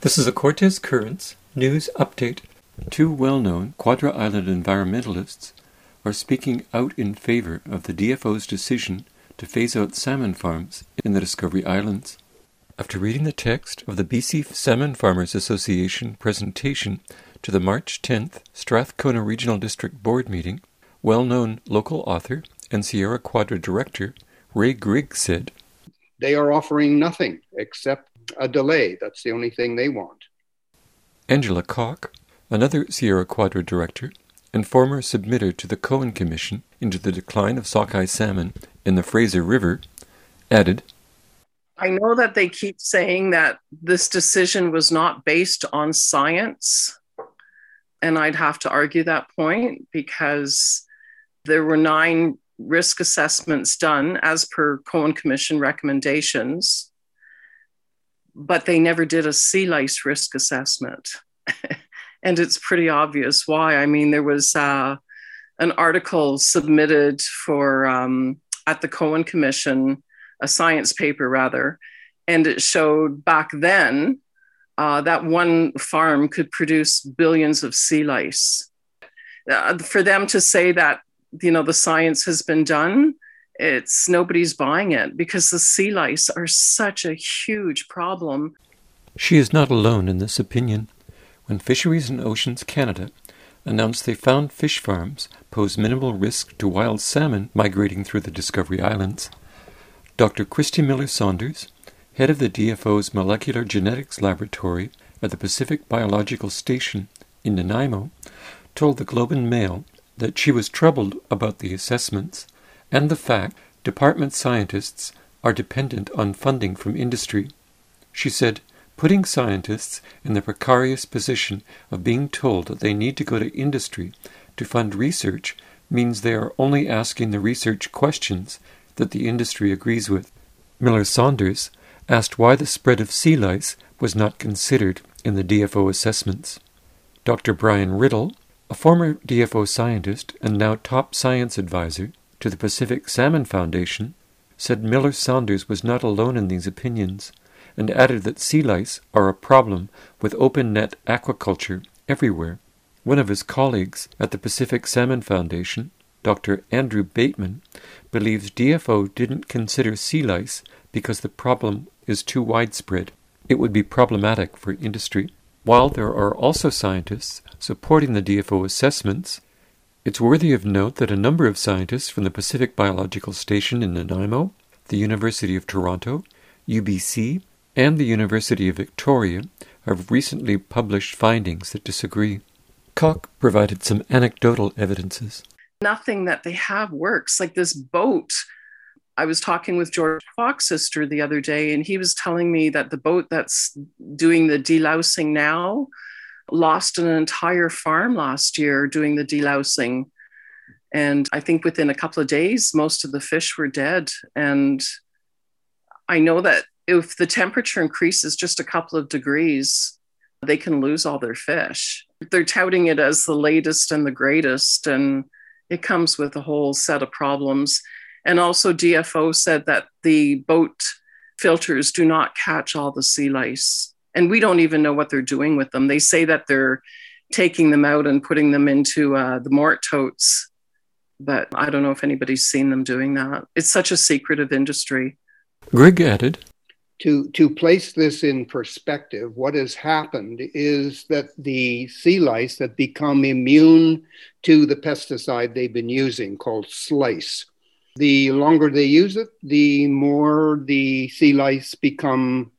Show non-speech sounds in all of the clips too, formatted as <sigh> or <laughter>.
This is a Cortes Currents news update. Two well known Quadra Island environmentalists are speaking out in favor of the DFO's decision to phase out salmon farms in the Discovery Islands. After reading the text of the BC Salmon Farmers Association presentation to the March 10th Strathcona Regional District Board meeting, well known local author and Sierra Quadra director Ray Grigg said, They are offering nothing except a delay. That's the only thing they want. Angela Koch, another Sierra Quadra director and former submitter to the Cohen Commission into the decline of sockeye salmon in the Fraser River, added, I know that they keep saying that this decision was not based on science. And I'd have to argue that point because there were nine risk assessments done as per Cohen Commission recommendations but they never did a sea lice risk assessment. <laughs> and it's pretty obvious why. I mean, there was uh, an article submitted for um, at the Cohen Commission, a science paper rather, and it showed back then uh, that one farm could produce billions of sea lice. Uh, for them to say that you know the science has been done it's nobody's buying it because the sea lice are such a huge problem. She is not alone in this opinion. When Fisheries and Oceans Canada announced they found fish farms pose minimal risk to wild salmon migrating through the Discovery Islands, Dr. Kristi Miller Saunders, head of the DFO's Molecular Genetics Laboratory at the Pacific Biological Station in Nanaimo, told the Globe and Mail that she was troubled about the assessments and the fact department scientists are dependent on funding from industry. She said, putting scientists in the precarious position of being told that they need to go to industry to fund research means they are only asking the research questions that the industry agrees with. Miller Saunders asked why the spread of sea lice was not considered in the DFO assessments. Dr. Brian Riddell, a former DFO scientist and now top science advisor, to the Pacific Salmon Foundation, said Miller Saunders was not alone in these opinions, and added that sea lice are a problem with open net aquaculture everywhere. One of his colleagues at the Pacific Salmon Foundation, Dr. Andrew Bateman, believes DFO didn't consider sea lice because the problem is too widespread. It would be problematic for industry. While there are also scientists supporting the DFO assessments, it's worthy of note that a number of scientists from the Pacific Biological Station in Nanaimo, the University of Toronto, UBC, and the University of Victoria have recently published findings that disagree. Koch provided some anecdotal evidences. Nothing that they have works. Like this boat. I was talking with George Quocksister the other day, and he was telling me that the boat that's doing the delousing now lost an entire farm last year doing the delousing. And I think within a couple of days, most of the fish were dead. And I know that if the temperature increases just a couple of degrees, they can lose all their fish. They're touting it as the latest and the greatest, and it comes with a whole set of problems. And also, DFO said that the boat filters do not catch all the sea lice and we don't even know what they're doing with them. They say that they're taking them out and putting them into uh, the mort totes, but I don't know if anybody's seen them doing that. It's such a secretive industry. Grigg added. To, to place this in perspective, what has happened is that the sea lice have become immune to the pesticide they've been using, called SLICE, the longer they use it, the more the sea lice become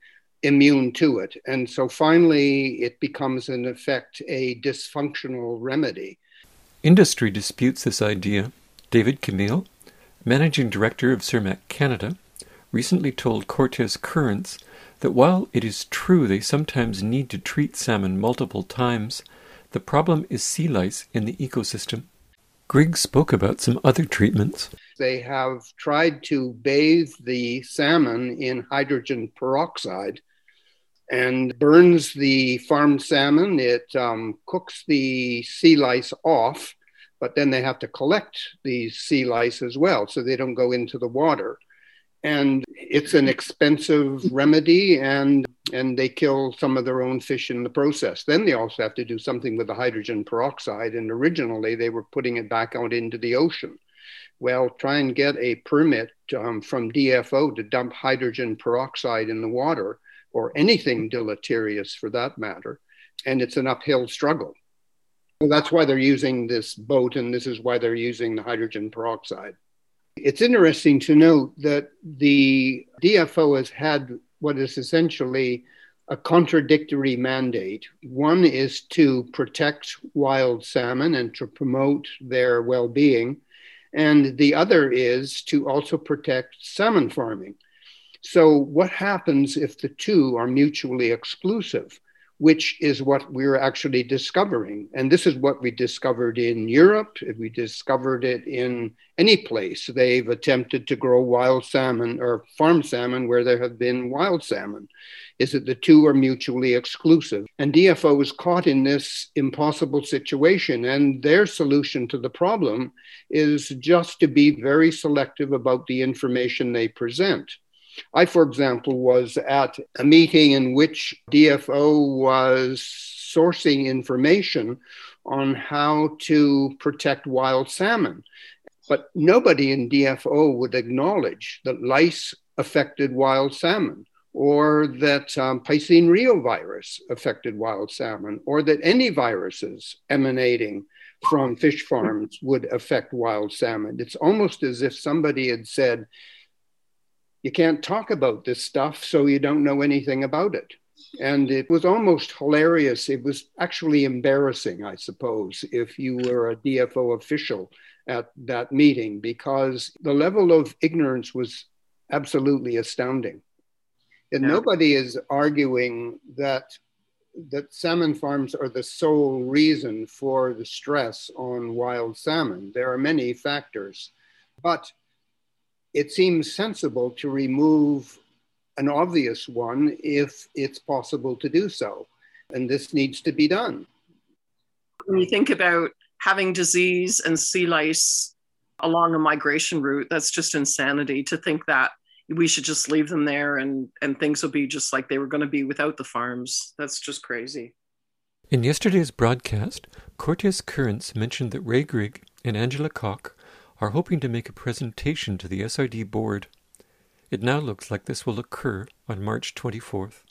immune to it. And so finally, it becomes, in effect, a dysfunctional remedy. Industry disputes this idea. David Kiemele, managing director of Cermaq Canada, recently told Cortes Currents that while it is true they sometimes need to treat salmon multiple times, the problem is sea lice in the ecosystem. Grigg spoke about some other treatments. They have tried to bathe the salmon in hydrogen peroxide and burns the farmed salmon. It um, cooks the sea lice off, but then they have to collect these sea lice as well so they don't go into the water. And it's an expensive remedy, and and they kill some of their own fish in the process. Then they also have to do something with the hydrogen peroxide, and originally they were putting it back out into the ocean. Well, try and get a permit um, from DFO to dump hydrogen peroxide in the water or anything deleterious for that matter, and it's an uphill struggle. So that's why they're using this boat, and this is why they're using the hydrogen peroxide. It's interesting to note that the DFO has had what is essentially a contradictory mandate. One is to protect wild salmon and to promote their well being, and the other is to also protect salmon farming. So, what happens if the two are mutually exclusive? which is what we're actually discovering. And this is what we discovered in Europe. If we discovered it in any place. They've attempted to grow wild salmon or farm salmon where there have been wild salmon. Is that the two are mutually exclusive? And DFO is caught in this impossible situation. And their solution to the problem is just to be very selective about the information they present. I, for example, was at a meeting in which DFO was sourcing information on how to protect wild salmon. But nobody in DFO would acknowledge that lice affected wild salmon, or that um, Piscine reovirus affected wild salmon, or that any viruses emanating from fish farms would affect wild salmon. It's almost as if somebody had said, you can't talk about this stuff, so you don't know anything about it. And it was almost hilarious. It was actually embarrassing, I suppose, if you were a DFO official at that meeting, because the level of ignorance was absolutely astounding. And yeah. nobody is arguing that that salmon farms are the sole reason for the stress on wild salmon. There are many factors, but it seems sensible to remove an obvious one if it's possible to do so. And this needs to be done. When you think about having disease and sea lice along a migration route, that's just insanity to think that we should just leave them there and, and things will be just like they were going to be without the farms. That's just crazy. In yesterday's broadcast, Cortes Currents mentioned that Ray Grigg and Angela Koch are hoping to make a presentation to the SID board. It now looks like this will occur on March 24th.